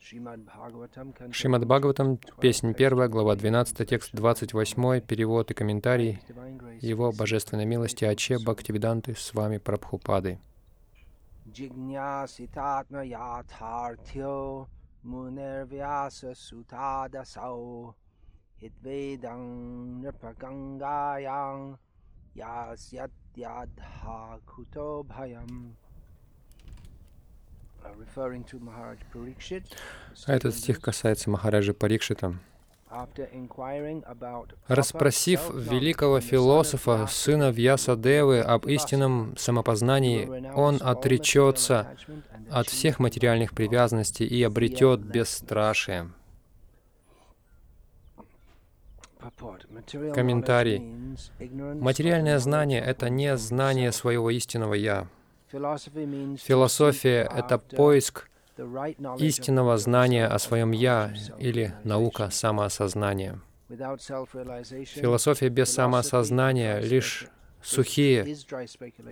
Шримад Бхагаватам, песнь 1, глава 12, текст 28, перевод и комментарий. Его Божественной милости Аче Бхактивиданты с вами Прабхупады. Nirpagangayang yasyadhyadha kuto bhayam. Uh, Referring to Maharaj Parikshit, А этот стих касается Махараджи Парикшита. proper великого философа, сына Вьясадевы, об истинном самопознании, он отречется от всех материальных привязанностей и обретет бесстрашие. Комментарий. Материальное знание — это не знание своего истинного «я». Философия — это поиск истинного знания о своем «я» или наука самоосознания. Философия без самоосознания — лишь сухие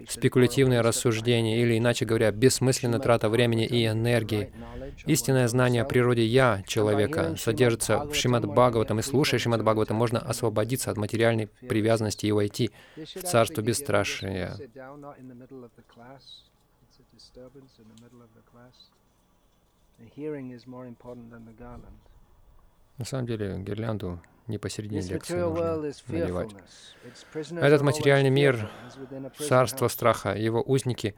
спекулятивные рассуждения, или, иначе говоря, бессмысленная трата времени и энергии. Истинное знание о природе «я» человека содержится в Шримад Бхагаватам, и слушая Шримад Бхагаватам, можно освободиться от материальной привязанности и войти в царство бесстрашия. На самом деле, гирлянду не посередине лекции нужно надевать. Этот материальный мир — царство страха. Его узники,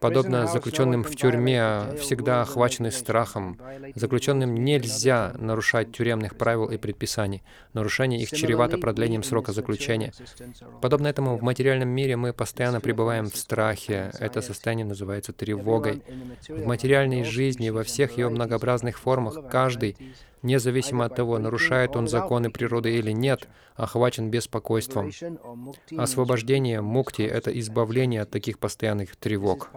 подобно заключенным в тюрьме, всегда охвачены страхом. Заключенным нельзя нарушать тюремных правил и предписаний. Нарушение их чревато продлением срока заключения. Подобно этому в материальном мире мы постоянно пребываем в страхе. Это состояние называется тревогой. В материальной жизни во всех ее многообразных формах каждый независимо от того, нарушает он законы природы или нет, охвачен беспокойством. Освобождение мукти — это избавление от таких постоянных тревог.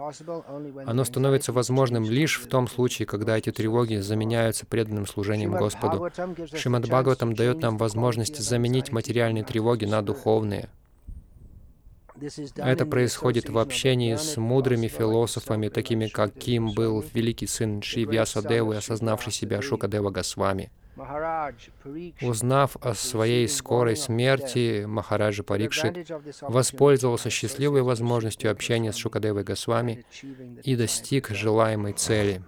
Оно становится возможным лишь в том случае, когда эти тревоги заменяются преданным служением Господу. Шримад Бхагаватам дает нам возможность заменить материальные тревоги на духовные. Это происходит в общении с мудрыми философами, такими как Ким был великий сын Шри Вьясадевы, осознавший себя Шукадева Госвами. Узнав о своей скорой смерти, Махараджа Парикшит воспользовался счастливой возможностью общения с Шукадевой Госвами и достиг желаемой цели.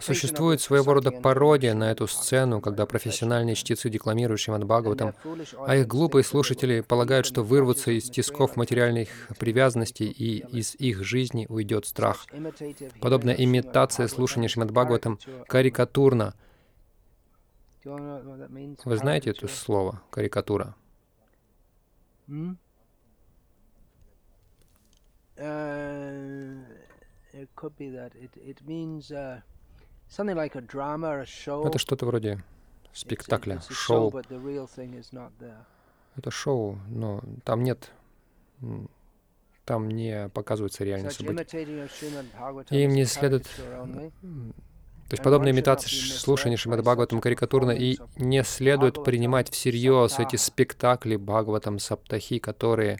Существует своего рода пародия на эту сцену, когда профессиональные чтецы декламируют Шримад Бхагаватам, а их глупые слушатели полагают, что вырваться из тисков материальных привязанностей и из их жизни уйдет страх. Подобная имитация слушания Шримад Бхагаватам карикатурна. Вы знаете это слово «карикатура»? Это что-то вроде спектакля, шоу. Это шоу, но там нет, там не показываются реальные события. И им не следует... То есть подобная имитация слушания Шримад Бхагаватам карикатурно, и не следует принимать всерьез эти спектакли Бхагаватам Саптахи, которые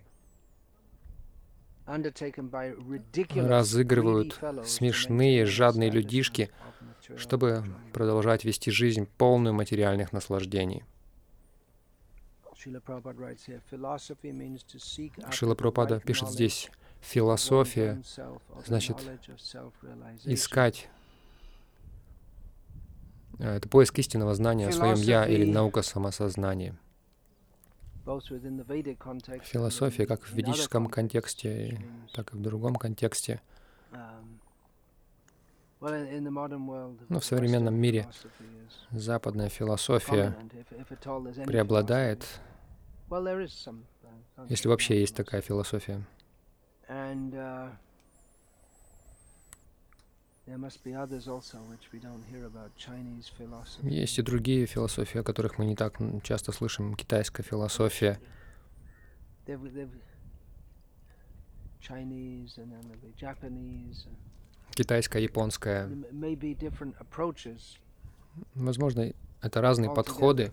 разыгрывают смешные, жадные людишки, чтобы продолжать вести жизнь полную материальных наслаждений. Шила Прабхупада пишет здесь, философия значит искать это поиск истинного знания о своем «я» или наука самосознания. Философия как в ведическом контексте, так и в другом контексте. Но в современном мире западная философия преобладает, если вообще есть такая философия. Есть и другие философии, о которых мы не так часто слышим. Китайская философия. Китайская, японская. Возможно, это разные подходы.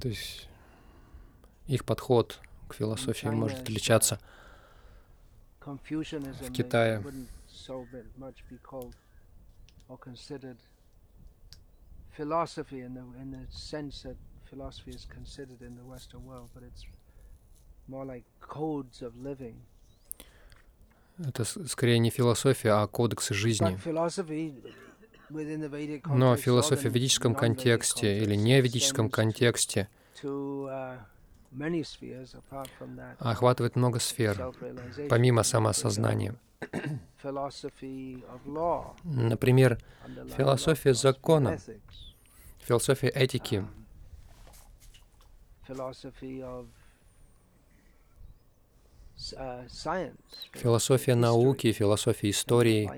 То есть их подход к философии может отличаться. В Китае philosophy in the, in the sense that philosophy is considered in the Western world, but it's more like codes of living. Это скорее не философия, а кодексы жизни. Но философия в ведическом контексте или не ведическом контексте охватывает много сфер, помимо самоосознания. Например, философия закона, философия этики, философия науки, философия истории.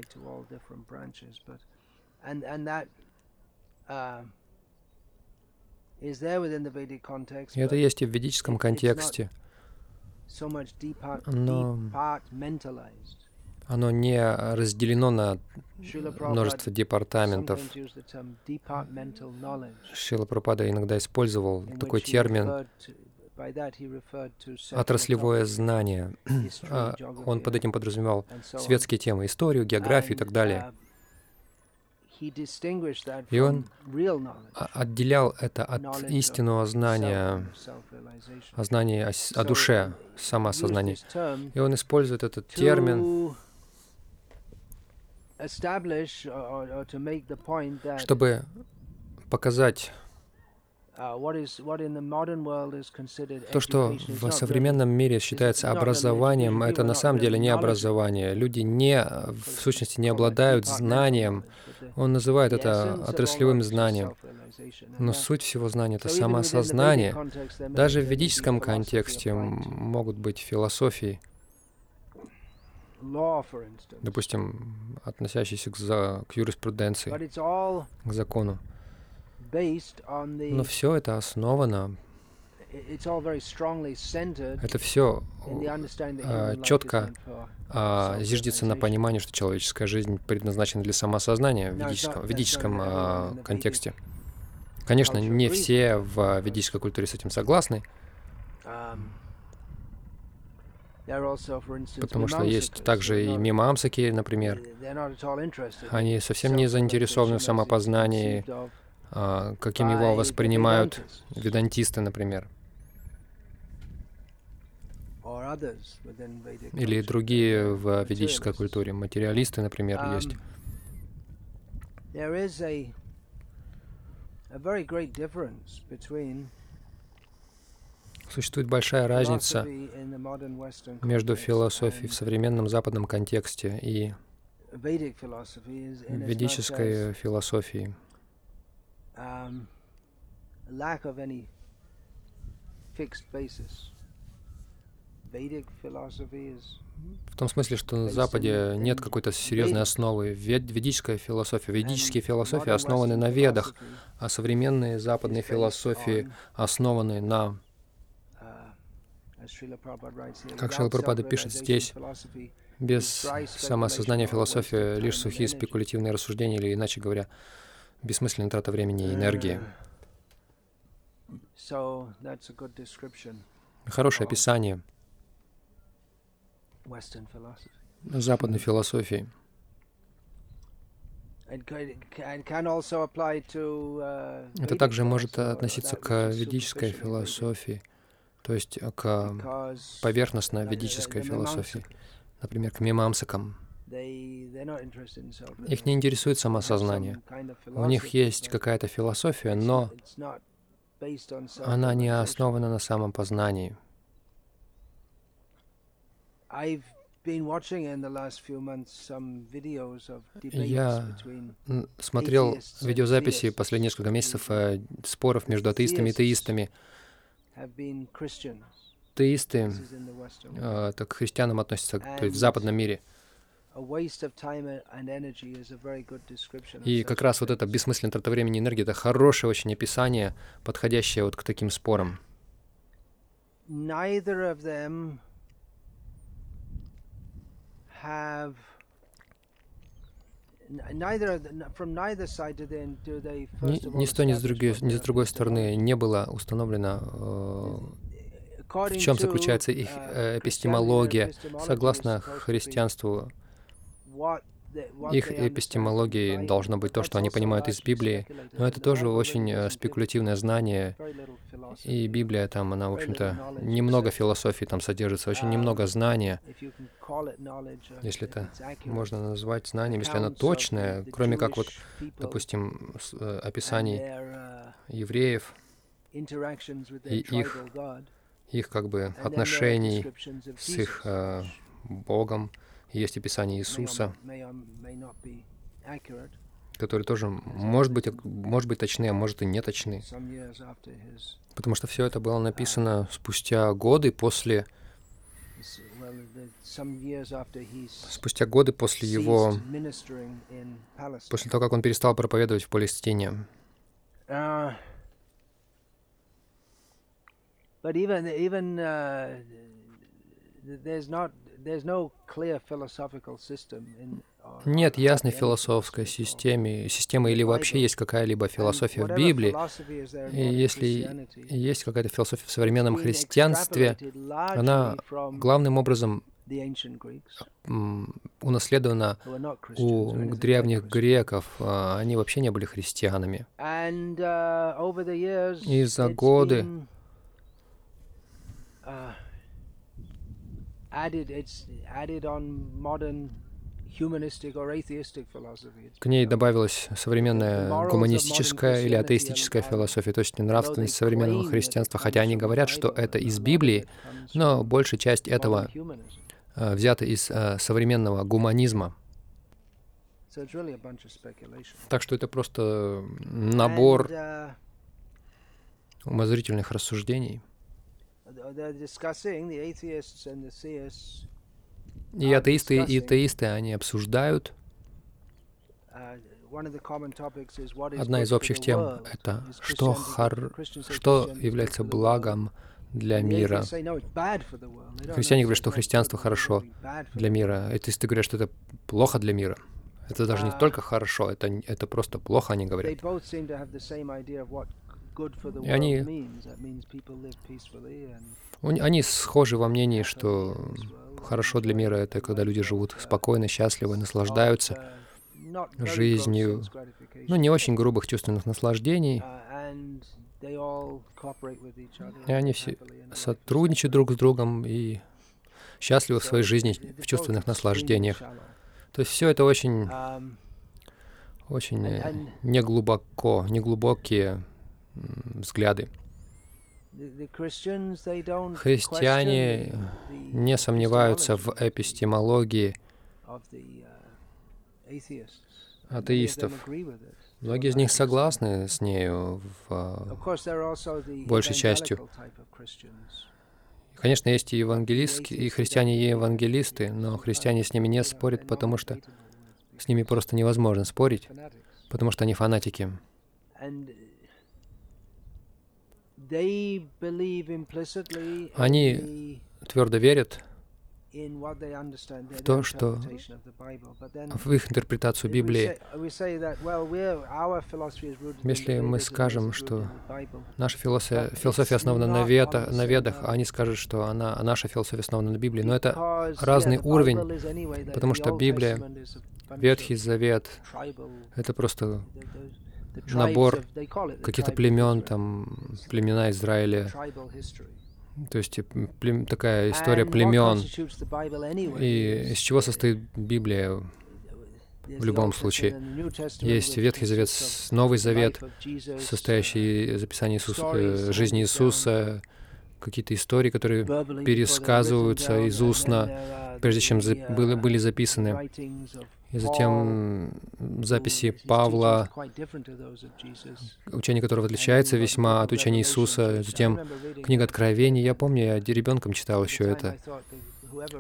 И это есть и в ведическом контексте, но оно не разделено на множество департаментов. Шила Пропада иногда использовал такой термин отраслевое знание. А, он под этим подразумевал светские темы, историю, географию и так далее. И он отделял это от истинного знания, о знании о, о душе, самоосознании. И он использует этот термин, чтобы показать то, что в современном мире считается образованием, это на самом деле не образование. Люди не, в сущности не обладают знанием. Он называет это отраслевым знанием. Но суть всего знания — это самоосознание. Даже в ведическом контексте могут быть философии, допустим, относящиеся к, за, к юриспруденции, к закону. Но все это основано, это все четко а, зиждется на понимании, что человеческая жизнь предназначена для самосознания в ведическом, ведическом а, контексте. Конечно, не все в ведической культуре с этим согласны, um, потому что есть также и мимамсаки, например. Они совсем не заинтересованы в самопознании, каким его воспринимают ведантисты, например. Или другие в ведической культуре, материалисты, например, um, есть. Существует большая разница между философией в современном западном контексте и ведической философией. Um, lack of any fixed basis. В том смысле, что на Западе нет какой-то серьезной основы. Ведическая философия, ведические философии основаны на ведах, а современные западные философии основаны на, как Шила Прабхупада пишет здесь, без самоосознания философия лишь сухие спекулятивные рассуждения, или иначе говоря, бессмысленная трата времени и энергии. Хорошее описание западной философии. Это также может относиться к ведической философии, то есть к поверхностно-ведической философии, например, к мимамсакам. Их не интересует самосознание. У них есть какая-то философия, но она не основана на самом познании. Я смотрел видеозаписи последние несколько месяцев э, споров между атеистами и теистами. атеисты э, так к христианам относятся, то есть в западном мире. И как раз вот это бессмысленное трата времени и энергии — это хорошее очень описание, подходящее вот к таким спорам. Have ни, ни с той, ни с другой, ни с другой стороны не было установлено, э, в чем заключается их uh, э, эпистемология. Согласно христианству, их эпистемологией должно быть то, что они понимают из Библии, но это тоже очень э, спекулятивное знание, и Библия там, она, в общем-то, немного философии там содержится, очень немного знания, если это можно назвать знанием, если оно точное, кроме как вот, допустим, э, описаний евреев и их, их как бы отношений с их э, Богом, есть описание Иисуса, которые тоже, может быть, может быть точны, а может и не точны. Потому что все это было написано спустя годы после спустя годы после его, после того, как он перестал проповедовать в Палестине. Uh, but even even uh, there's not нет ясной философской системы, системы или вообще есть какая-либо философия в Библии. И если есть какая-то философия в современном христианстве, она главным образом унаследована у древних греков. А они вообще не были христианами. Uh, И за годы к ней добавилась современная гуманистическая или атеистическая философия, то есть нравственность современного христианства, хотя они говорят, что это из Библии, но большая часть этого uh, взята из uh, современного гуманизма. Так что это просто набор uh, умозрительных рассуждений. И атеисты и теисты, они обсуждают. Uh, Одна из общих тем — это что, хар... что является благом для мира. Христиане говорят, что христианство хорошо для мира. Атеисты говорят, что это плохо для мира. Это даже не uh, только хорошо, это, это просто плохо, они говорят. И они, они схожи во мнении, что хорошо для мира — это когда люди живут спокойно, счастливо, наслаждаются жизнью, ну, не очень грубых чувственных наслаждений. И они все сотрудничают друг с другом и счастливы в своей жизни, в чувственных наслаждениях. То есть все это очень, очень неглубоко, неглубокие взгляды. Христиане не сомневаются в эпистемологии атеистов. Многие из них согласны с нею в большей частью. Конечно, есть и евангелистские, и христиане, и евангелисты, но христиане с ними не спорят, потому что с ними просто невозможно спорить, потому что они фанатики. Они твердо верят в то, что в их интерпретацию Библии, если мы скажем, что наша философия, философия основана на, вета, на ведах, а они скажут, что она, наша философия основана на Библии, но это разный уровень, потому что Библия, Ветхий Завет, это просто набор каких-то племен, там, племена Израиля. То есть плем, такая история племен. И из чего состоит Библия в любом случае? Есть Ветхий Завет, Новый Завет, состоящий из описания Иисуса, э, жизни Иисуса, какие-то истории, которые пересказываются из устно, прежде чем за, были, были записаны. И затем записи Павла, учение которого отличается весьма от учения Иисуса. Затем книга Откровений. Я помню, я ребенком читал еще это.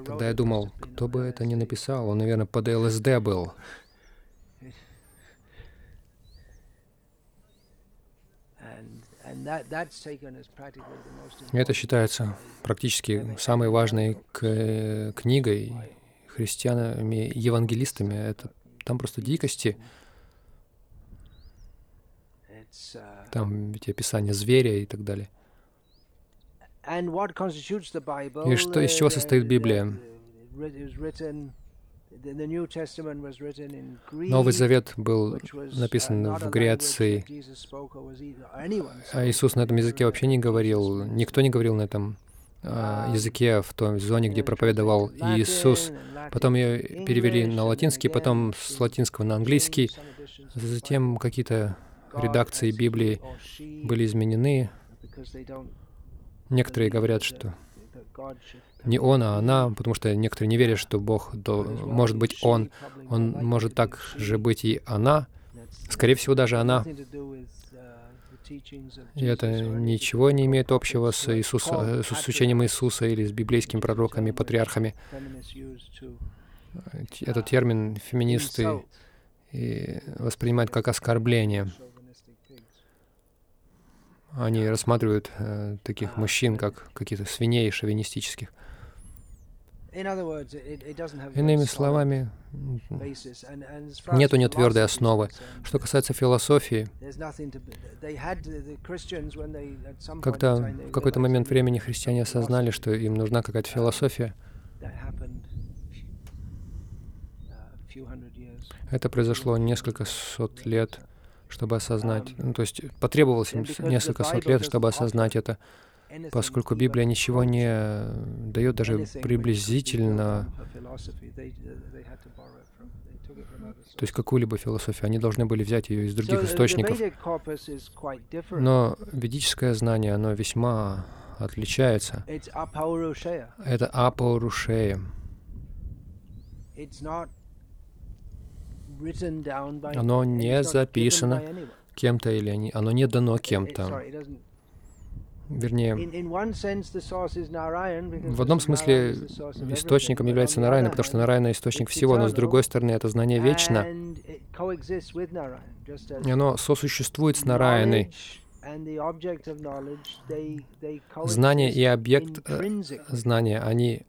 Тогда я думал, кто бы это ни написал, он, наверное, под ЛСД был. Это считается практически самой важной к книгой христианами, евангелистами. Это там просто дикости. Там ведь описание зверя и так далее. И что, из чего состоит Библия? Новый Завет был написан в Греции, а Иисус на этом языке вообще не говорил, никто не говорил на этом а, языке в той зоне, где проповедовал Иисус. Потом ее перевели на латинский, потом с латинского на английский. Затем какие-то редакции Библии были изменены. Некоторые говорят, что не он, а она, потому что некоторые не верят, что Бог до, может быть он, он может так же быть и она, скорее всего даже она. И это ничего не имеет общего с, Иисуса, с учением Иисуса или с библейскими пророками, патриархами. Этот термин феминисты воспринимают как оскорбление. Они рассматривают э, таких мужчин как каких-то свиней шовинистических. Иными словами, нет у нее твердой основы. Что касается философии, когда в какой-то момент времени христиане осознали, что им нужна какая-то философия, это произошло несколько сот лет, чтобы осознать. Ну, то есть потребовалось им несколько сот лет, чтобы осознать это поскольку Библия ничего не дает даже приблизительно, то есть какую-либо философию. Они должны были взять ее из других источников. Но ведическое знание, оно весьма отличается. Это апаурушея. Оно не записано кем-то или оно не дано кем-то вернее, в одном смысле источником является Нарайна, потому что Нарайна — источник всего, но с другой стороны, это знание вечно, и оно сосуществует с Нарайной. Знание и объект э, знания, они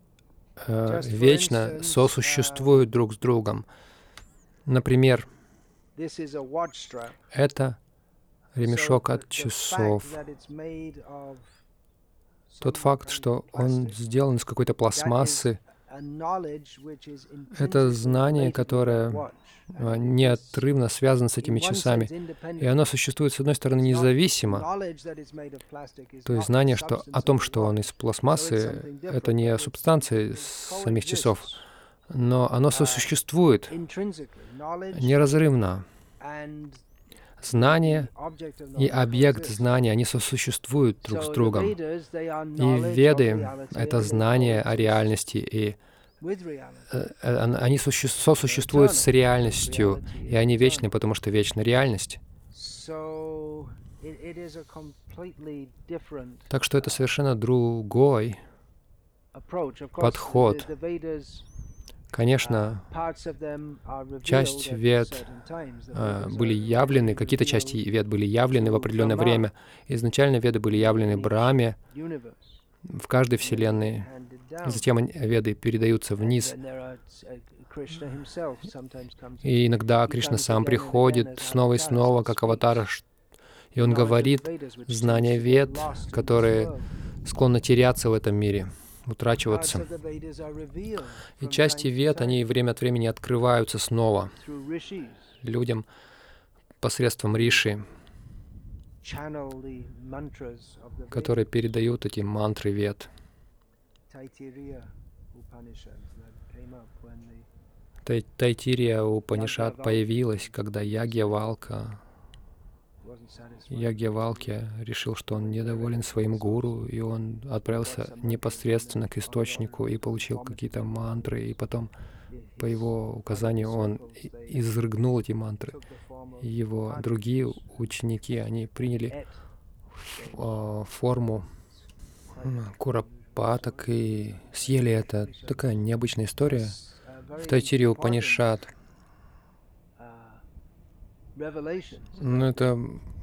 э, вечно сосуществуют друг с другом. Например, это ремешок от часов. Тот факт, что он сделан из какой-то пластмассы, это знание, которое а, неотрывно связано с этими часами. И оно существует, с одной стороны, независимо. То есть знание что, о том, что он из пластмассы, это не субстанция самих часов, но оно сосуществует неразрывно знание и объект знания, они сосуществуют друг с другом. И веды — это знание о реальности, и э, э, они сосуществуют с реальностью, и они вечны, потому что вечна реальность. Так что это совершенно другой подход. Конечно, часть вет э, были явлены, какие-то части вет были явлены в определенное время. Изначально веды были явлены Браме в каждой вселенной. Затем веды передаются вниз. И иногда Кришна сам приходит снова и снова, как аватар, и он говорит знания вед, которые склонны теряться в этом мире утрачиваться. И части вет, они время от времени открываются снова людям посредством риши, которые передают эти мантры вет. Тайтирия Упанишат появилась, когда Ягья Ягьявалки решил, что он недоволен своим гуру, и он отправился непосредственно к источнику и получил какие-то мантры, и потом по его указанию он изрыгнул эти мантры. Его другие ученики, они приняли а, форму куропаток и съели это. Такая необычная история. В Тайтире Упанишат. Ну, это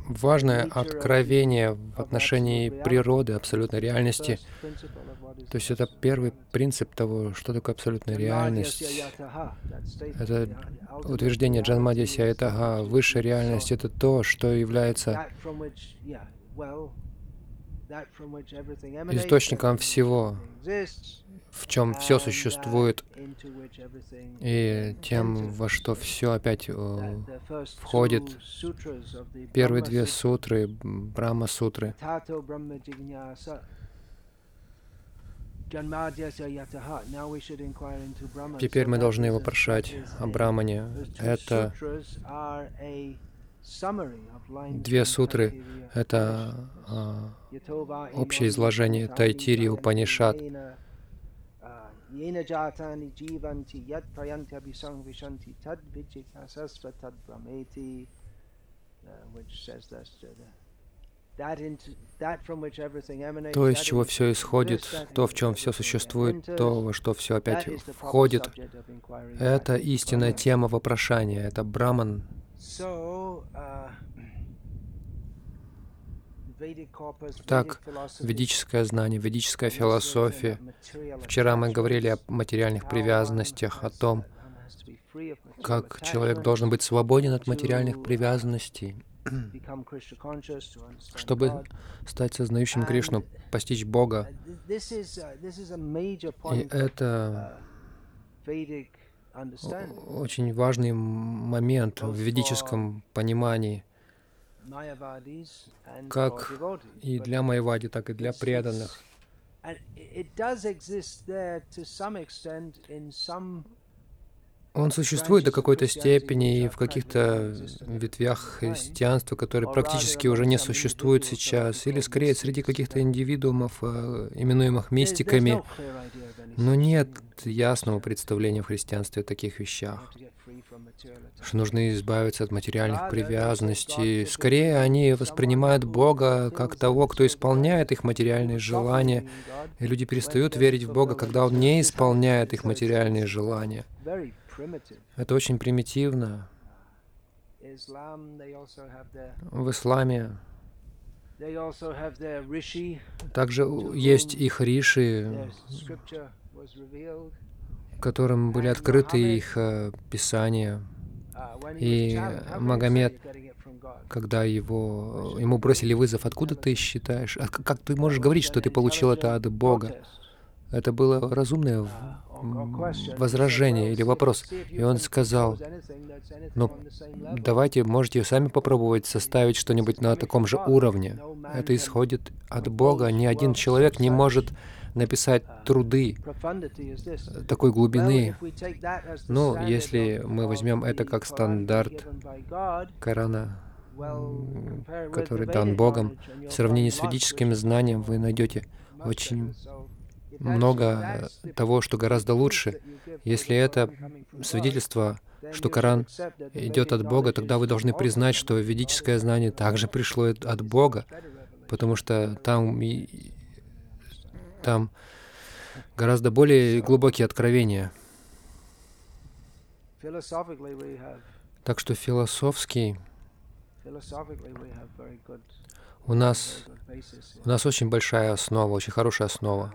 важное откровение в отношении природы, абсолютной реальности. То есть это первый принцип того, что такое абсолютная реальность. Это утверждение Джанмадья Сиайтага. Высшая реальность — это то, что является источником всего, в чем все существует, и тем, во что все опять э, входит. Первые две сутры, Брахма-сутры, Теперь мы должны его вопрошать о Брамане. Это Две сутры — это а, общее изложение Тайтири Упанишат. То, из чего все исходит, то, в чем все существует, то, во что все опять входит, это истинная тема вопрошания, это браман, Uh, так, ведическое знание, ведическая философия. Вчера мы говорили о материальных привязанностях, о том, как человек должен быть свободен от материальных привязанностей, чтобы стать сознающим Кришну, постичь Бога. И это очень важный момент в ведическом понимании, как и для Майвади, так и для преданных. Он существует до какой-то степени и в каких-то ветвях христианства, которые практически уже не существуют сейчас, или скорее среди каких-то индивидуумов, э, именуемых мистиками. Но нет ясного представления в христианстве о таких вещах, что нужно избавиться от материальных привязанностей. Скорее, они воспринимают Бога как того, кто исполняет их материальные желания, и люди перестают верить в Бога, когда Он не исполняет их материальные желания. Это очень примитивно. В исламе также есть их риши, которым были открыты их э, писания. И Магомед, когда его, ему бросили вызов, откуда ты считаешь, а как ты можешь говорить, что ты получил это от Бога? Это было разумное возражение или вопрос. И он сказал, ну, давайте, можете сами попробовать составить что-нибудь на таком же уровне. Это исходит от Бога. Ни один человек не может написать труды такой глубины. Но ну, если мы возьмем это как стандарт Корана, который дан Богом, в сравнении с ведическим знанием вы найдете очень много того, что гораздо лучше. Если это свидетельство, что Коран идет от Бога, тогда вы должны признать, что ведическое знание также пришло от Бога, потому что там, там гораздо более глубокие откровения. Так что философский у нас, у нас очень большая основа, очень хорошая основа.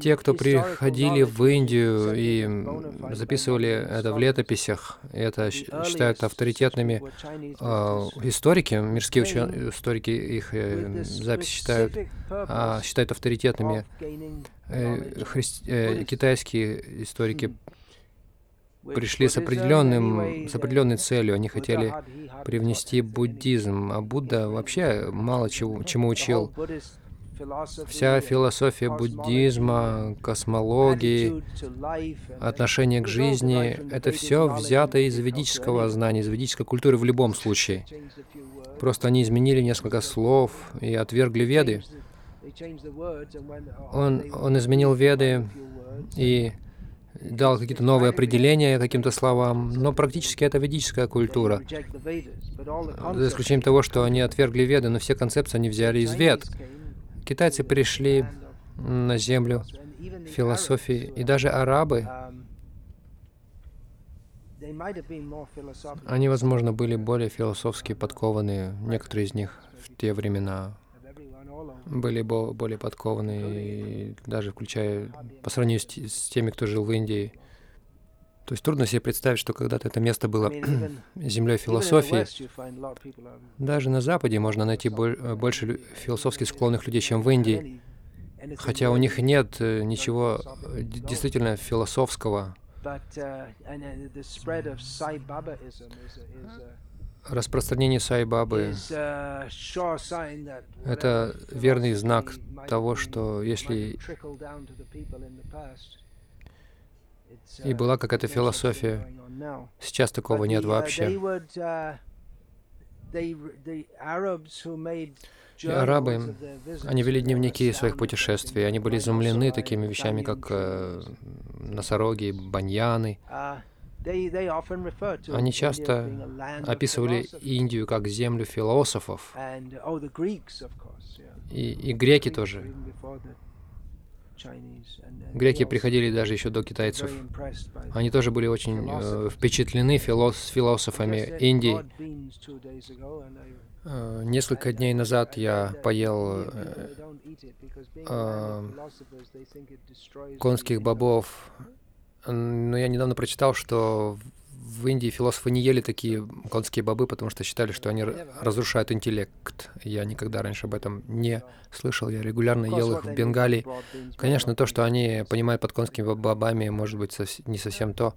те, кто приходили в Индию и записывали это в летописях, это считают авторитетными э, историки, мирские ученые, историки их э, записи считают, э, считают авторитетными. Э, христи, э, китайские историки пришли с, определенным, с определенной целью. Они хотели привнести буддизм, а Будда вообще мало чего, чему учил. Вся философия буддизма, космологии, отношение к жизни — это все взято из ведического знания, из ведической культуры в любом случае. Просто они изменили несколько слов и отвергли веды. Он, он изменил веды и дал какие-то новые определения каким-то словам, но практически это ведическая культура. За исключением того, что они отвергли веды, но все концепции они взяли из вед. Китайцы пришли на землю философии, и даже арабы, они, возможно, были более философски подкованы, некоторые из них в те времена были более подкованы, даже включая по сравнению с, теми, кто жил в Индии. То есть трудно себе представить, что когда-то это место было землей философии. Даже на Западе можно найти э, больше философски склонных людей, чем в Индии. Хотя у них нет э, ничего э, действительно философского. Распространение Сай-Бабы — это верный знак того, что если и была какая-то философия. Сейчас такого нет вообще. И арабы, они вели дневники своих путешествий, они были изумлены такими вещами, как э, носороги, баньяны. Они часто описывали Индию как землю философов. И, и греки тоже. Греки приходили даже еще до китайцев. Они тоже были очень э, впечатлены филос философами Индии. Э, несколько дней назад я поел э, э, конских бобов, но я недавно прочитал, что в Индии философы не ели такие конские бобы, потому что считали, что они разрушают интеллект. Я никогда раньше об этом не слышал. Я регулярно ел их в Бенгалии. Конечно, то, что они понимают под конскими бобами, может быть не совсем то.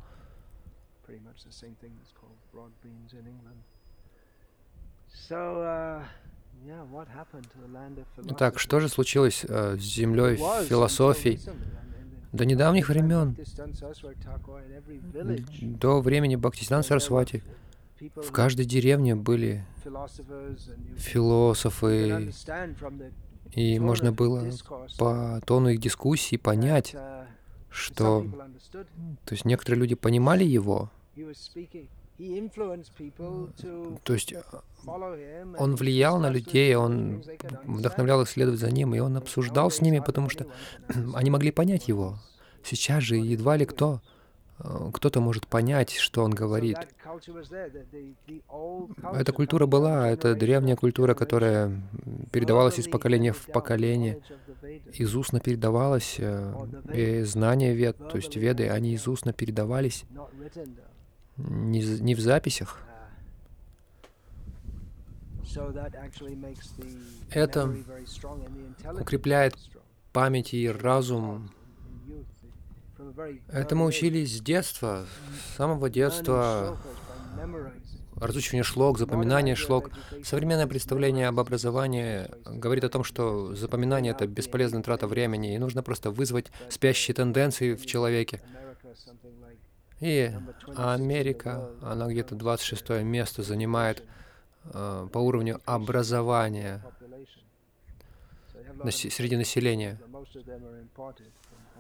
Итак, что же случилось э, с землей философий? До недавних времен, до времени Бхактисидан Сарасвати, в каждой деревне были философы, и можно было по тону их дискуссий понять, что... То есть некоторые люди понимали его, то есть он влиял на людей, он вдохновлял их следовать за ним, и он обсуждал с ними, потому что они могли понять его. Сейчас же едва ли кто э, кто-то может понять, что он говорит. Эта культура была, это древняя культура, которая передавалась из поколения в поколение, из устно передавалась, э, и знания вед, то есть веды, они из устно передавались, не, не в записях. Это укрепляет память и разум. Этому учились с детства, с самого детства. Разучивание шлок, запоминание шлок. Современное представление об образовании говорит о том, что запоминание — это бесполезная трата времени, и нужно просто вызвать спящие тенденции в человеке. И Америка, она где-то 26 место занимает э, по уровню образования среди населения.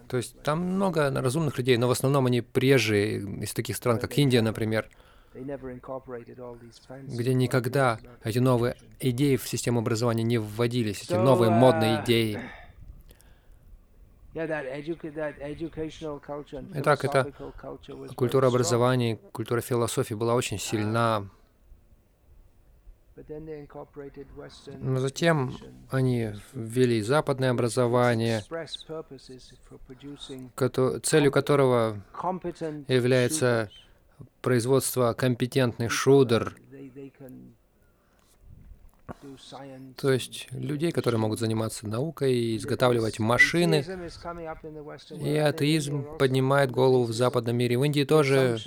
То есть там много разумных людей, но в основном они прежде из таких стран, как Индия, например, где никогда эти новые идеи в систему образования не вводились, эти новые модные идеи. Итак, эта культура образования, культура философии была очень сильна. Но затем они ввели западное образование, целью которого является производство компетентных шудр, то есть людей, которые могут заниматься наукой, изготавливать машины. И атеизм поднимает голову в западном мире. В Индии тоже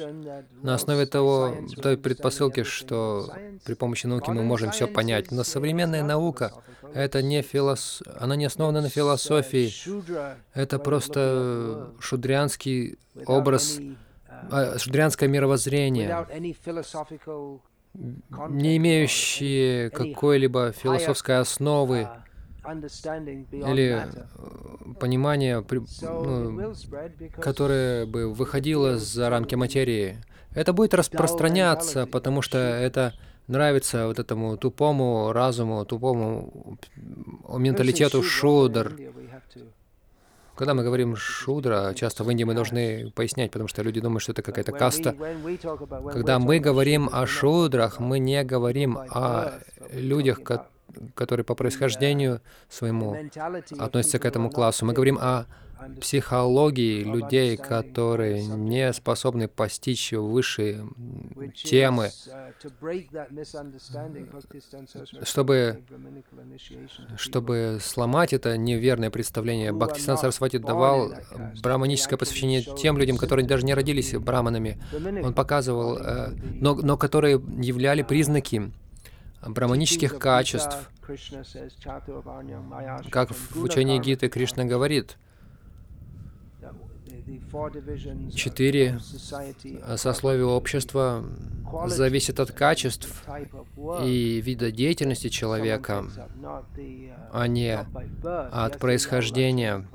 на основе того, той предпосылки, что при помощи науки мы можем все понять. Но современная наука, это не филос... она не основана на философии. Это просто шудрянский образ, а, шудрянское мировоззрение не имеющие какой-либо философской основы или э, понимания, ну, которое бы выходило за рамки материи. Это будет распространяться, потому что это нравится вот этому тупому разуму, тупому менталитету шудр. Когда мы говорим шудра, часто в Индии мы должны пояснять, потому что люди думают, что это какая-то каста. Когда мы говорим о шудрах, мы не говорим о людях, которые по происхождению своему относятся к этому классу. Мы говорим о психологии людей, которые не способны постичь высшие темы, чтобы, чтобы сломать это неверное представление. Бхактисан Сарасвати давал браманическое посвящение тем людям, которые даже не родились браманами. Он показывал, э, но, но которые являли признаки браманических качеств. Как в учении Гиты Кришна говорит, Четыре сословия общества зависят от качеств и вида деятельности человека, а не от происхождения.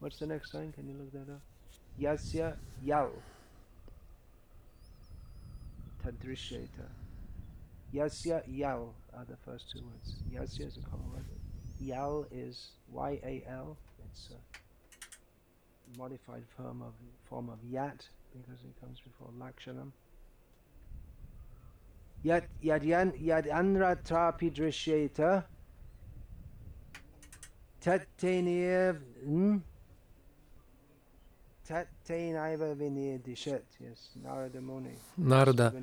What's the next line? Can you look that up? Yasya Yal. Tadrishyeta. Yasya Yal are the first two words. Yasya is a common word. Yal is Y-A-L. It's a modified form of form of Yat because it comes before Lakshanam. Yad Yadyan Yad Anratrapi Drishyeta. Tatteniev. Нарда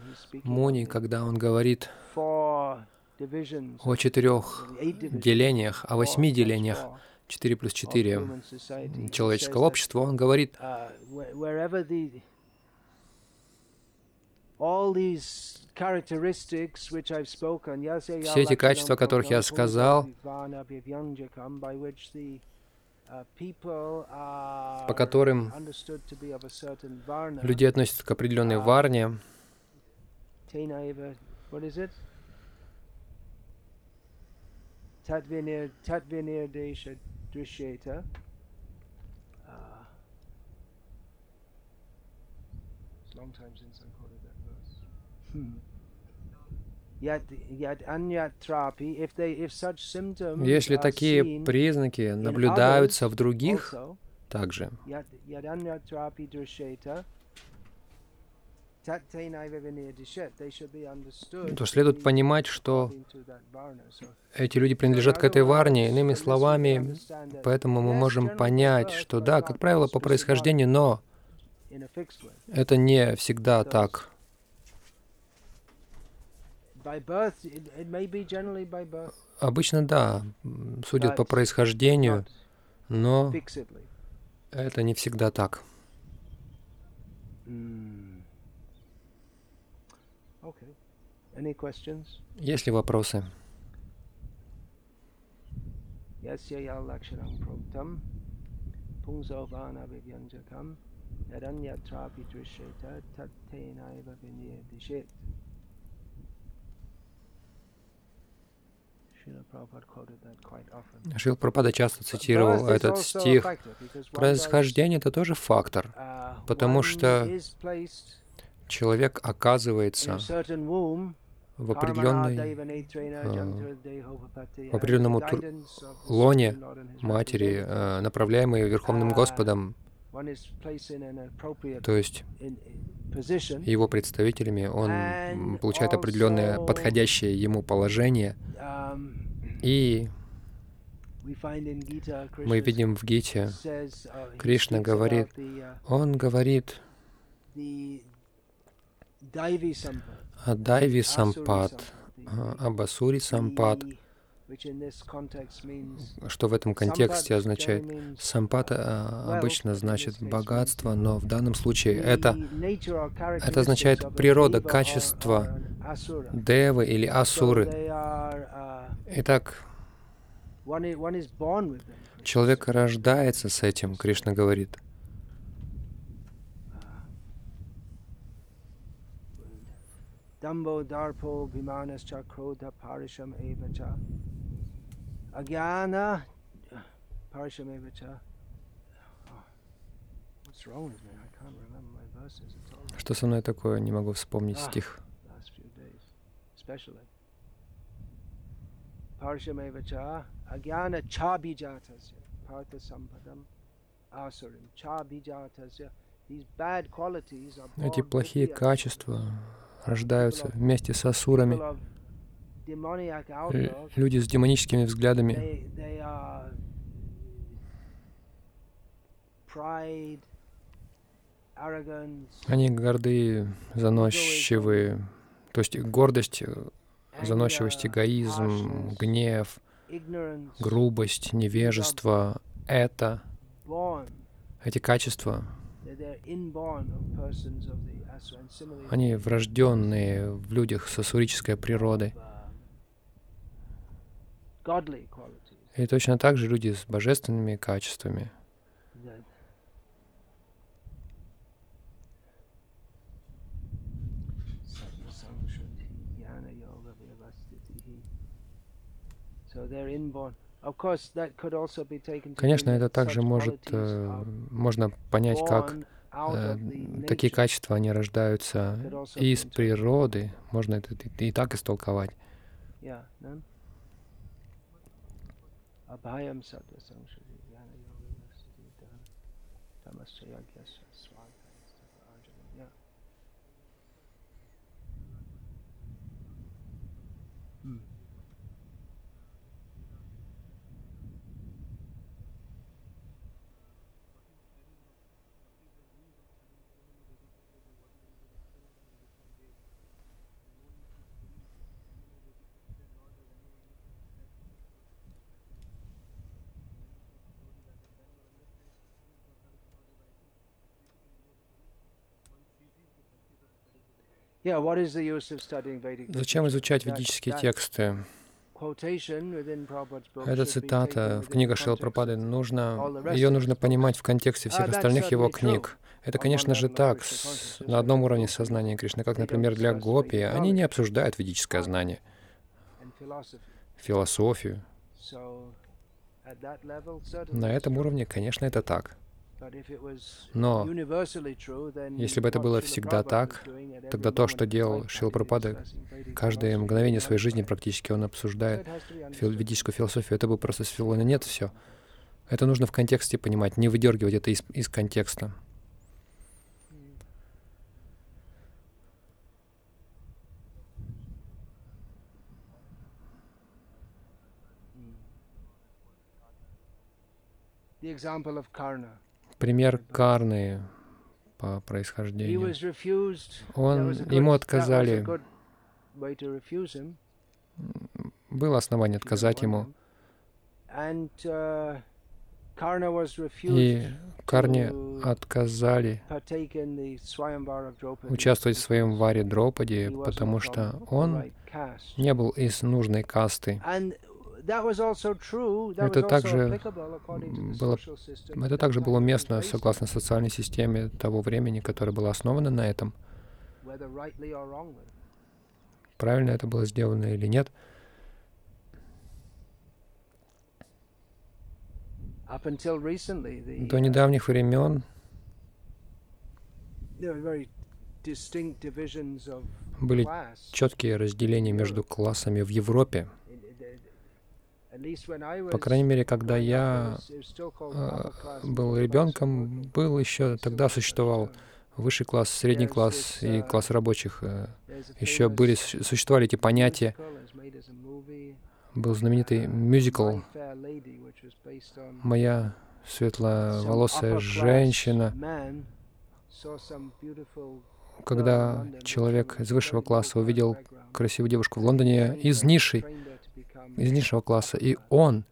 Муни, когда он говорит о четырех делениях, о восьми делениях, 4 плюс 4 человеческого общества, он говорит, все эти качества, о которых я сказал, по которым люди относятся к определенной варне, long time since I quoted that verse. Hmm. Если такие признаки наблюдаются в других также, то следует понимать, что эти люди принадлежат к этой варне. Иными словами, поэтому мы можем понять, что да, как правило, по происхождению, но это не всегда так. Обычно да, судят по происхождению, но это не всегда так. Есть ли вопросы? Yadanyatrapi drisheta tattenaiva vinir Шил Прабхупада часто цитировал этот стих. Происхождение — это тоже фактор, uh, потому что человек оказывается в определенной, э, в определенном лоне матери, э, направляемой Верховным uh, Господом, то есть его представителями, он получает определенное подходящее ему положение, um, и Мы видим в Гите, Кришна говорит, он говорит о Дайви Сампад, об Асури Сампад, что в этом контексте означает. Сампад а, обычно значит богатство, но в данном случае это, это означает природа, качество девы или асуры. Итак, человек рождается с этим, Кришна говорит. Дамбо дарпо биманасча крода паришам эвача Agyana Parishamevacha. Что со мной такое? Не могу вспомнить стих. Parishamevacha Agyana Chabijatasya Partha Sampadam Asurim. Chabijatasya Эти плохие качества рождаются вместе с асурами, люди с демоническими взглядами, они горды, заносчивые, то есть гордость, заносчивость, эгоизм, гнев, грубость, невежество — это эти качества, они врожденные в людях с асурической природой. И точно так же люди с божественными качествами. Конечно, это также может, э, можно понять, как Э, такие качества, они рождаются из природы. Можно это и так истолковать. Зачем изучать ведические тексты? Эта цитата в книгах Шилпрапады, нужно, ее нужно понимать в контексте всех остальных его книг. Это, конечно же, так, с, на одном уровне сознания Кришны, как, например, для гопи, они не обсуждают ведическое знание, философию. На этом уровне, конечно, это так. Но если бы это было всегда так, тогда то, что делал Шил Пропада, каждое мгновение своей жизни практически он обсуждает ведическую философию, это бы просто свело на нет все. Это нужно в контексте понимать, не выдергивать это из, из контекста. Пример Карны по происхождению. Он, ему отказали. Было основание отказать ему. Uh, И Карне отказали участвовать в своем варе Дропаде, потому что он не был из нужной касты. Это также было, это также было уместно согласно социальной системе того времени, которая была основана на этом. Правильно это было сделано или нет. До недавних времен были четкие разделения между классами в Европе. По крайней мере, когда я э, был ребенком, был еще, тогда существовал высший класс, средний класс и класс рабочих. Э, еще были, существовали эти понятия. был знаменитый мюзикл «Моя светловолосая женщина», когда человек из высшего класса увидел красивую девушку в Лондоне из низшей, из низшего класса, и он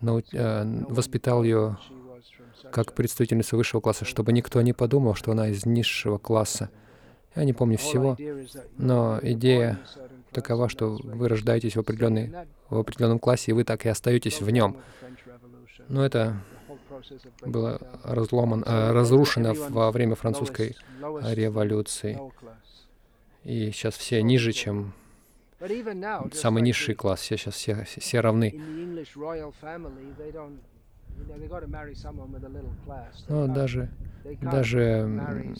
э, воспитал ее как представительницу высшего класса, чтобы никто не подумал, что она из низшего класса. Я не помню всего, но идея такова, что вы рождаетесь в, определенной, в определенном классе, и вы так и остаетесь в нем. Но это было разломано, э, разрушено во время французской революции. И сейчас все ниже, чем самый низший класс. Все сейчас все, все равны. Но даже, даже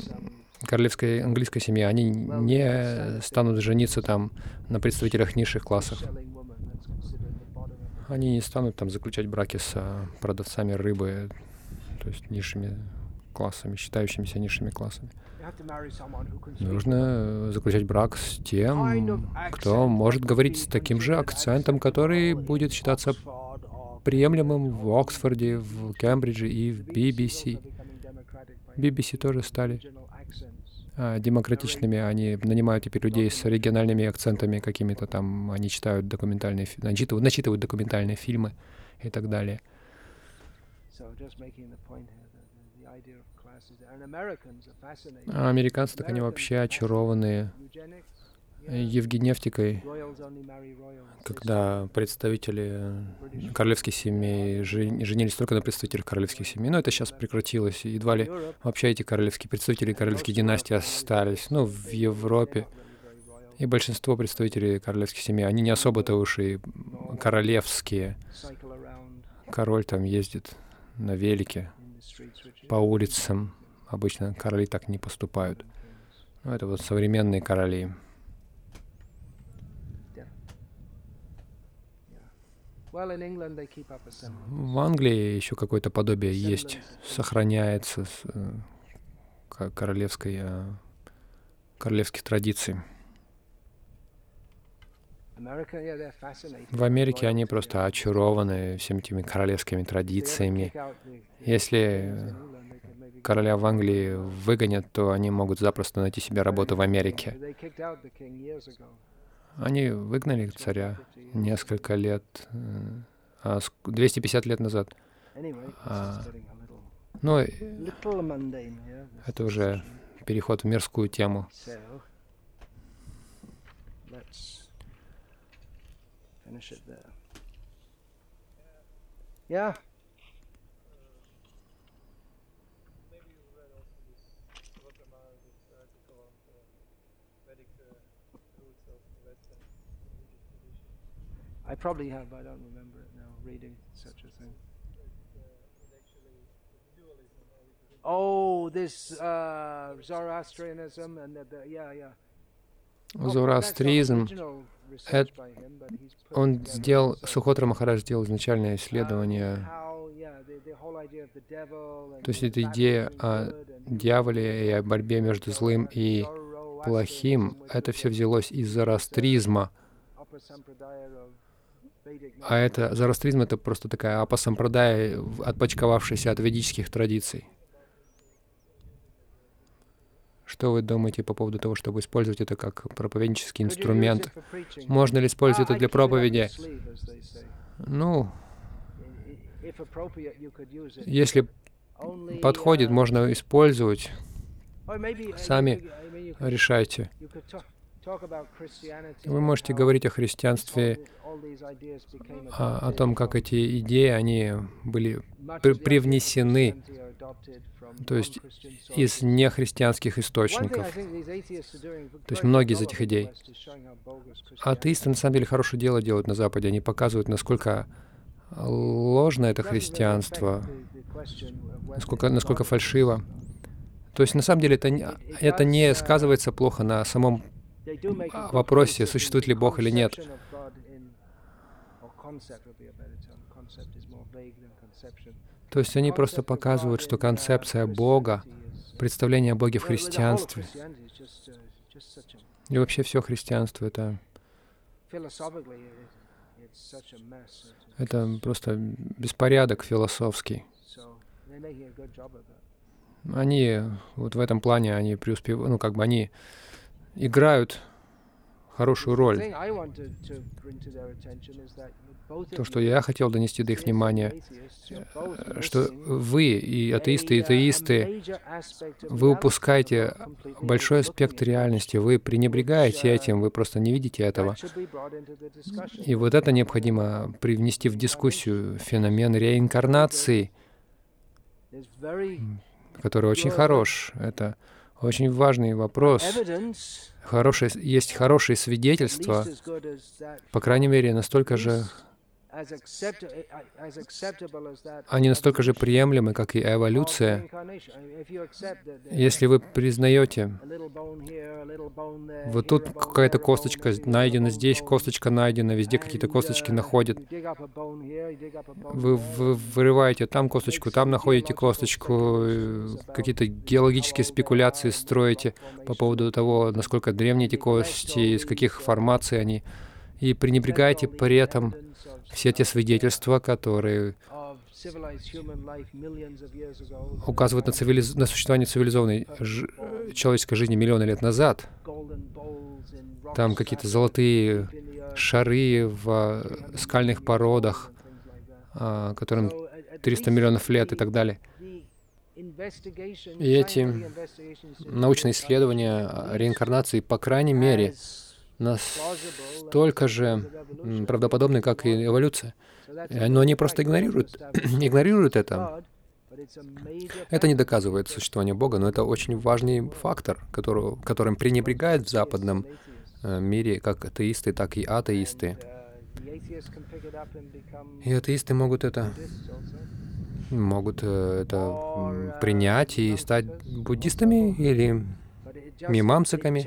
королевской английской семьи, они не станут жениться там на представителях низших классов. Они не станут там заключать браки с продавцами рыбы, то есть низшими классами, считающимися низшими классами. Нужно заключать брак с тем, кто может говорить с таким же акцентом, который будет считаться приемлемым в Оксфорде, в Кембридже и в BBC. BBC тоже стали а, демократичными. Они нанимают теперь людей с региональными акцентами какими-то там. Они читают документальные, начитывают, начитывают документальные фильмы и так далее. А американцы, так они вообще очарованные Евгеневтикой, когда представители королевских семей женились только на представителях королевских семей. Но это сейчас прекратилось. Едва ли вообще эти королевские представители королевских династий остались. Ну, в Европе. И большинство представителей королевских семей, они не особо-то уж и королевские. Король там ездит на велике по улицам. Обычно короли так не поступают. Ну, это вот современные короли. В Англии еще какое-то подобие есть, сохраняется с, э, королевской, э, королевских традиций. В Америке они просто очарованы всеми этими королевскими традициями. Если короля в Англии выгонят, то они могут запросто найти себе работу в Америке. Они выгнали царя несколько лет, 250 э, а лет назад. А, но это уже переход в мирскую тему. Yeah. I probably have, but I don't remember it now, reading such a thing. Oh, this uh, Zoroastrianism and the, the yeah, yeah. Зороастризм, это, он сделал, Сухотра Махарадж сделал изначальное исследование, то есть эта идея о дьяволе и о борьбе между злым и плохим, это все взялось из зороастризма, а это зарастризм — это просто такая апасампрадая, отпочковавшаяся от ведических традиций. Что вы думаете по поводу того, чтобы использовать это как проповеднический инструмент? Можно ли использовать это для проповеди? Ну, если подходит, можно использовать. Сами решайте. Вы можете говорить о христианстве, о, о том, как эти идеи, они были при привнесены, то есть из нехристианских источников. То есть многие из этих идей. Атеисты на самом деле хорошее дело делают на Западе. Они показывают, насколько ложно это христианство, насколько, насколько фальшиво. То есть на самом деле это, это не сказывается плохо на самом в вопросе, существует ли Бог или нет. То есть они просто показывают, что концепция Бога, представление о Боге в христианстве, и вообще все христианство — это Это просто беспорядок философский. Они вот в этом плане, они преуспевают, ну как бы они играют хорошую роль. То, что я хотел донести до их внимания, э, что вы и атеисты, и атеисты, вы упускаете большой аспект реальности, вы пренебрегаете этим, вы просто не видите этого. И вот это необходимо привнести в дискуссию феномен реинкарнации, который очень хорош. Это очень важный вопрос. Хорошее, есть хорошие свидетельства, по крайней мере, настолько же они настолько же приемлемы, как и эволюция. Если вы признаете, вот тут какая-то косточка найдена, здесь косточка найдена, везде какие-то косточки находят. Вы, вы вырываете там косточку, там находите косточку, какие-то геологические спекуляции строите по поводу того, насколько древние эти кости, из каких формаций они, и пренебрегаете при этом все те свидетельства, которые указывают на, цивилиз... на существование цивилизованной ж... человеческой жизни миллионы лет назад. Там какие-то золотые шары в скальных породах, а, которым 300 миллионов лет и так далее. И эти научные исследования реинкарнации, по крайней мере, настолько же правдоподобны, как и эволюция. Но они просто игнорируют, игнорируют это. Это не доказывает существование Бога, но это очень важный фактор, который, которым пренебрегают в западном э, мире как атеисты, так и атеисты. И атеисты могут это могут э, это принять и стать буддистами или мимамсиками.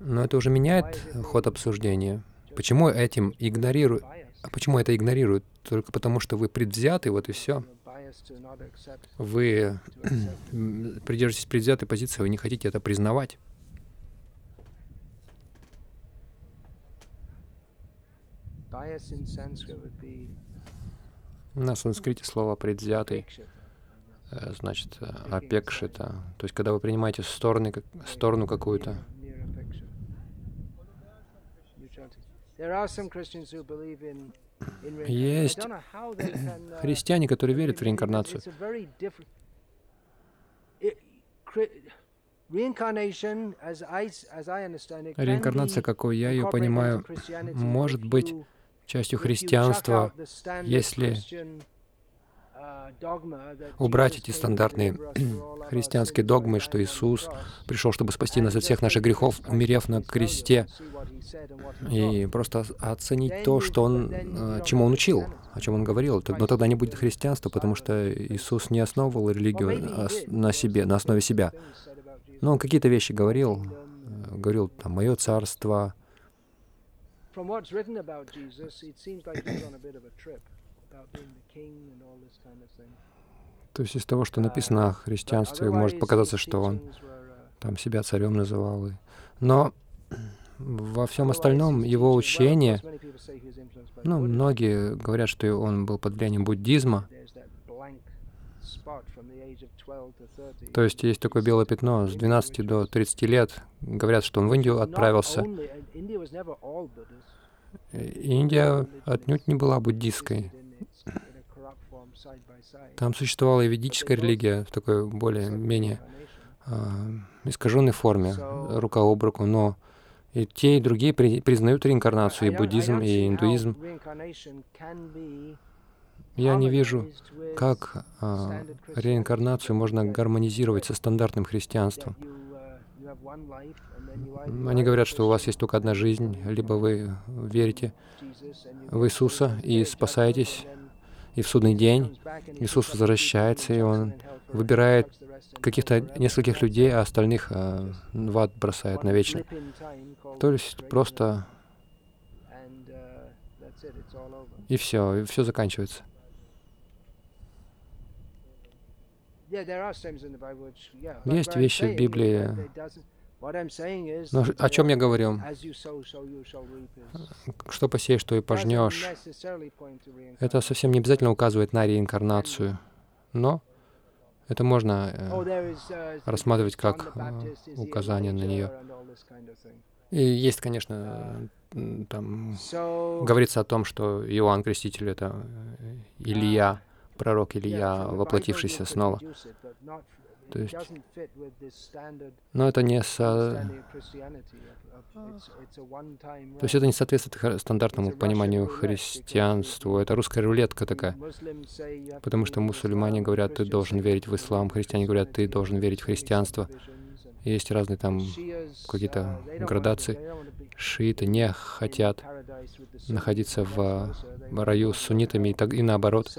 Но это уже меняет ход обсуждения. Почему этим игнорируют? А почему это игнорируют? Только потому, что вы предвзяты, вот и все. Вы придерживаетесь предвзятой позиции, вы не хотите это признавать. На санскрите слово «предвзятый» значит, э, опекшита. То есть, когда вы принимаете стороны, сторону какую-то. Есть христиане, которые верят в реинкарнацию. Реинкарнация, какой я ее понимаю, может быть частью христианства, если убрать эти стандартные христианские догмы, что Иисус пришел, чтобы спасти нас от всех наших грехов, умерев на кресте, и просто оценить то, что Он, э, чему Он учил, о чем Он говорил. Но тогда не будет христианства, потому что Иисус не основывал религию на себе, на основе себя. Но Он какие-то вещи говорил, э, говорил, там, «Мое царство», то есть из того, что написано о христианстве, может показаться, что он там себя царем называл. Но во всем остальном его учение, ну, многие говорят, что он был под влиянием буддизма. То есть есть такое белое пятно с 12 до 30 лет. Говорят, что он в Индию отправился. Индия отнюдь не была буддистской. Там существовала и ведическая религия в такой более-менее э, искаженной форме, рука об руку, но и те, и другие при, признают реинкарнацию, и буддизм, и индуизм. Я не вижу, как э, реинкарнацию можно гармонизировать со стандартным христианством. Они говорят, что у вас есть только одна жизнь, либо вы верите в Иисуса и спасаетесь, и в судный день Иисус возвращается, и Он выбирает каких-то нескольких людей, а остальных э, в ад бросает навечно. То есть просто... И все, и все заканчивается. Есть вещи в Библии, Но о чем я говорю? Что посеешь, что и пожнешь. Это совсем не обязательно указывает на реинкарнацию, но это можно э, рассматривать как э, указание на нее. И есть, конечно, там говорится о том, что Иоанн Креститель — это э, Илья, пророк Илья, воплотившийся снова. То есть, но это не со... То есть это не соответствует стандартному пониманию христианству. Это русская рулетка такая. Потому что мусульмане говорят, ты должен верить в ислам, христиане говорят, ты должен верить в христианство. Есть разные там какие-то градации. Шииты не хотят находиться в раю с суннитами и, так, и наоборот.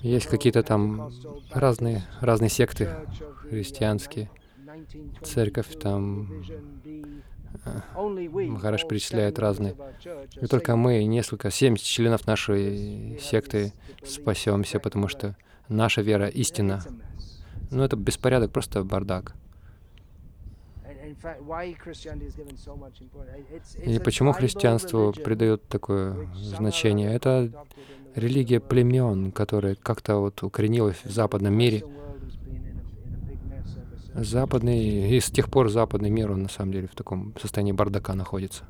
Есть какие-то там разные, разные секты христианские. Церковь там э, Махараш перечисляет разные. И только мы, несколько, 70 членов нашей секты спасемся, потому что наша вера истина. Но это беспорядок, просто бардак. И почему христианству придают такое значение? Это религия племен, которая как-то вот укоренилась в западном мире. Западный, и с тех пор западный мир, он на самом деле в таком состоянии бардака находится.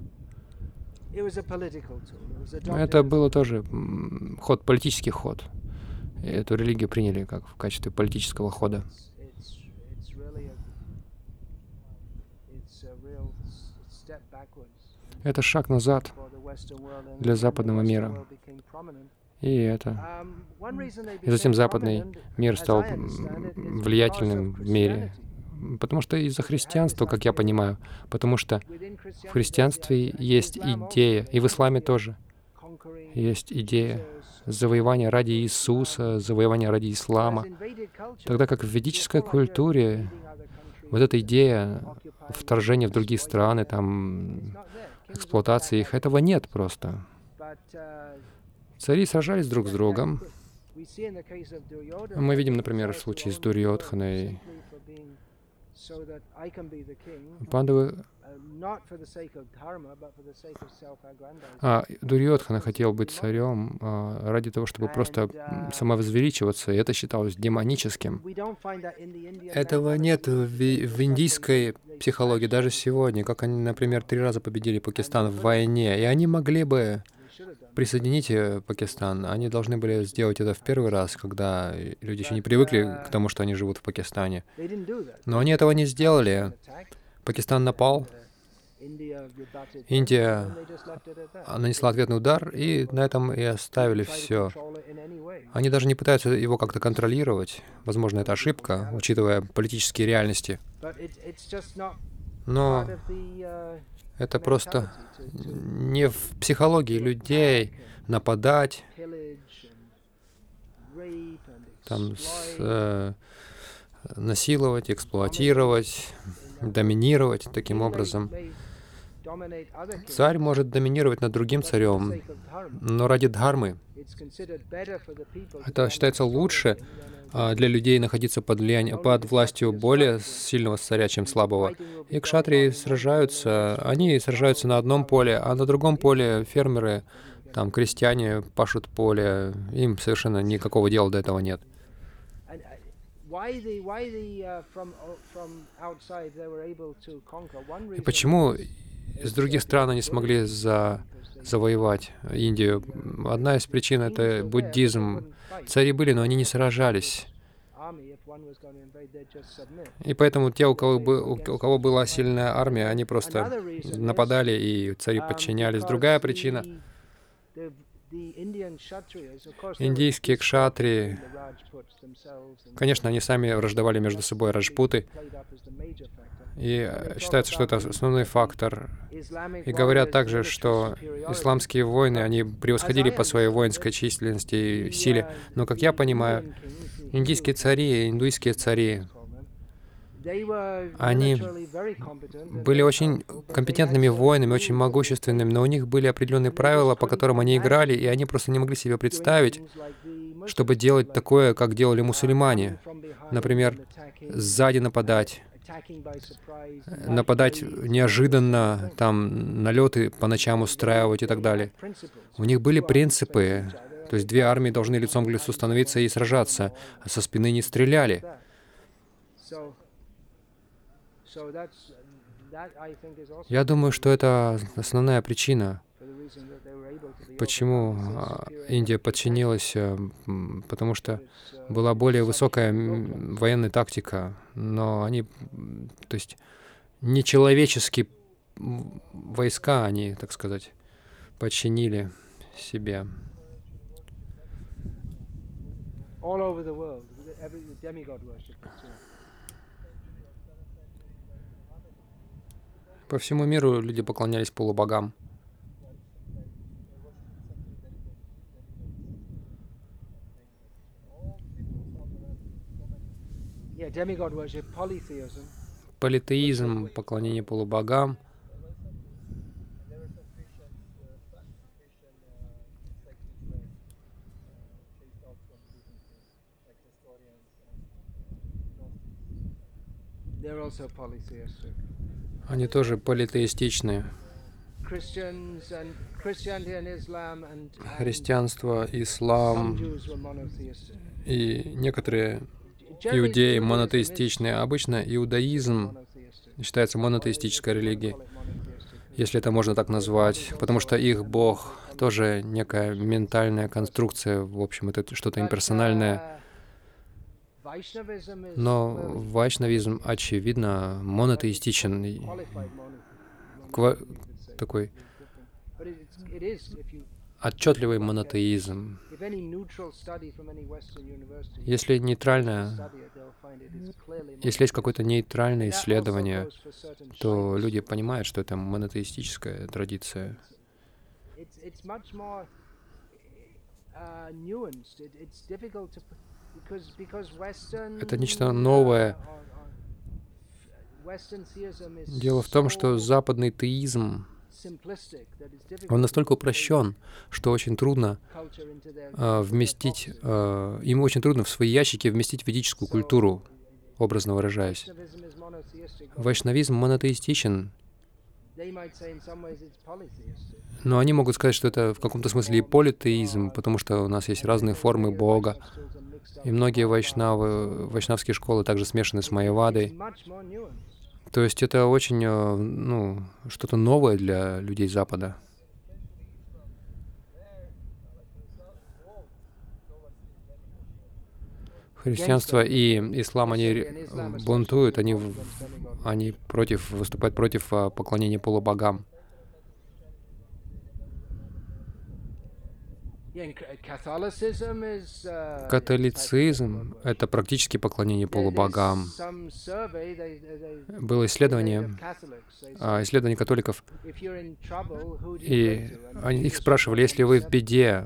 Это было тоже ход, политический ход. И эту религию приняли как в качестве политического хода. Это шаг назад для западного мира. И это. И затем западный мир стал влиятельным в мире. Потому что из-за христианства, как я понимаю, потому что в христианстве есть идея, и в исламе тоже есть идея завоевания ради Иисуса, завоевания ради ислама. Тогда как в ведической культуре вот эта идея вторжения в другие страны, там, эксплуатации их. Этого нет просто. Цари сражались друг с другом. Мы видим, например, в случае с Дурьотханой. Пандавы а Дурьотхана хотел быть царем а, ради того, чтобы просто самовозвеличиваться, и это считалось демоническим. Этого нет в, в индийской психологии даже сегодня, как они, например, три раза победили Пакистан в войне, и они могли бы присоединить э, Пакистан. Они должны были сделать это в первый раз, когда люди еще не привыкли к тому, что они живут в Пакистане. Но они этого не сделали. Пакистан напал, Индия нанесла ответный удар, и на этом и оставили все. Они даже не пытаются его как-то контролировать. Возможно, это ошибка, учитывая политические реальности. Но это просто не в психологии людей нападать, там, с, э, насиловать, эксплуатировать, доминировать таким образом. Царь может доминировать над другим царем, но ради дхармы. Это считается лучше а, для людей находиться под, влиянием, под властью более сильного царя, чем слабого. И кшатрии сражаются, они сражаются на одном поле, а на другом поле фермеры, там крестьяне пашут поле, им совершенно никакого дела до этого нет. И почему из других стран они смогли за, завоевать Индию. Одна из причин — это буддизм. Цари были, но они не сражались. И поэтому те, у кого, у кого была сильная армия, они просто нападали, и цари подчинялись. Другая причина Индийские кшатри, конечно, они сами враждовали между собой раджпуты, и считается, что это основной фактор. И говорят также, что исламские войны, они превосходили по своей воинской численности и силе. Но, как я понимаю, индийские цари, индуйские цари, Они были очень компетентными воинами, очень могущественными, но у них были определенные правила, по которым они играли, и они просто не могли себе представить, чтобы делать такое, как делали мусульмане. Например, сзади нападать, нападать неожиданно, там налеты по ночам устраивать и так далее. У них были принципы, то есть две армии должны лицом к лицу становиться и сражаться, а со спины не стреляли. Я думаю, что это основная причина, почему а, Индия подчинилась, э, потому что была более высокая военная тактика, но они, то есть, нечеловеческие войска они, так сказать, подчинили себе. All over the world, every demigod worship. По всему миру люди поклонялись полубогам. Политеизм, поклонение полубогам. They're also polytheistic. Они тоже политеистичны. Христианство, ислам и некоторые иудеи монотеистичны. Обычно иудаизм считается монотеистической религией, если это можно так назвать, потому что их Бог тоже некая ментальная конструкция, в общем, это что-то имперсональное. Но вайшнавизм, очевидно, монотеистичен, ква- такой отчетливый монотеизм. Если нейтральное, если есть какое-то нейтральное исследование, то люди понимают, что это монотеистическая традиция. Это нечто новое. Дело в том, что западный теизм, он настолько упрощен, что очень трудно э, вместить, э, ему очень трудно в свои ящики вместить ведическую культуру, образно выражаясь. Вайшнавизм монотеистичен, но они могут сказать, что это в каком-то смысле и политеизм, потому что у нас есть разные формы Бога. И многие вайшнавы, вайшнавские школы также смешаны с майявадой. То есть это очень, э, ну, что-то новое для людей Запада. Христианство и ислам, они бунтуют, они, они против, выступают против э, поклонения полубогам. Uh, Католицизм — это практически поклонение полубогам. Было исследование, а, исследование католиков, и они их спрашивали, если вы в беде,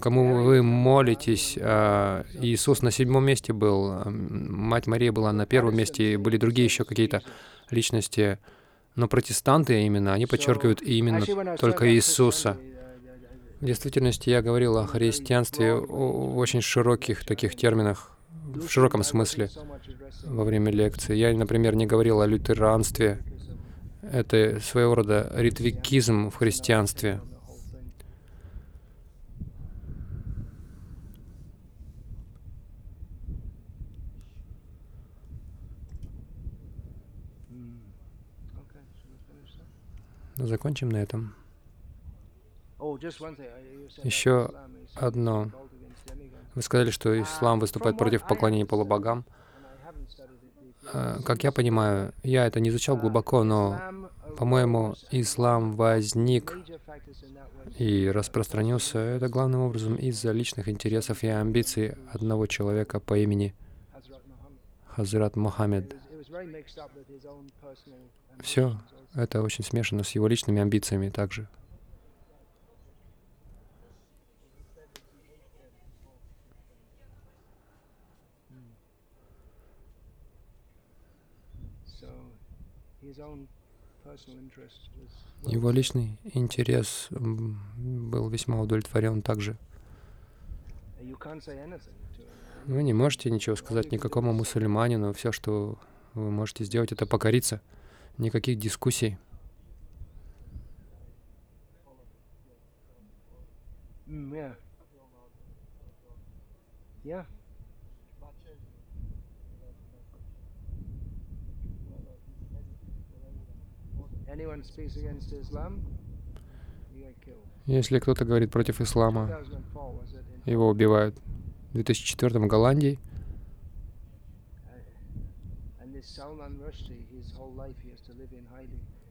кому вы молитесь, а, Иисус на седьмом месте был, Мать Мария была на первом месте, были другие еще какие-то личности, но протестанты именно, они подчеркивают именно только Иисуса. В действительности я говорил о христианстве в очень широких таких терминах, в широком смысле во время лекции. Я, например, не говорил о лютеранстве. Это своего рода ритвикизм в христианстве. Закончим на этом. Еще одно. Вы сказали, что ислам выступает против поклонения полубогам. А, как я понимаю, я это не изучал глубоко, но, по-моему, ислам возник и распространился это главным образом из-за личных интересов и амбиций одного человека по имени Хазрат Мухаммед. Все это очень смешано с его личными амбициями также. Его личный интерес был весьма удовлетворен также. Вы не можете ничего сказать никакому мусульманину. Все, что вы можете сделать, это покориться. Никаких дискуссий. Yeah. Yeah. Если кто-то говорит против ислама, его убивают. В 2004 в Голландии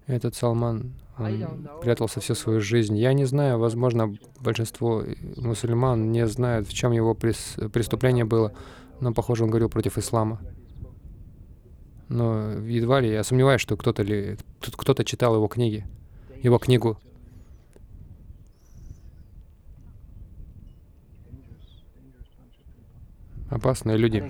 этот Салман, он прятался всю свою жизнь. Я не знаю, возможно, большинство мусульман не знают, в чем его преступление было, но, похоже, он говорил против ислама. Но едва ли, я сомневаюсь, что кто-то ли, кто-то читал его книги, его книгу. Опасные люди.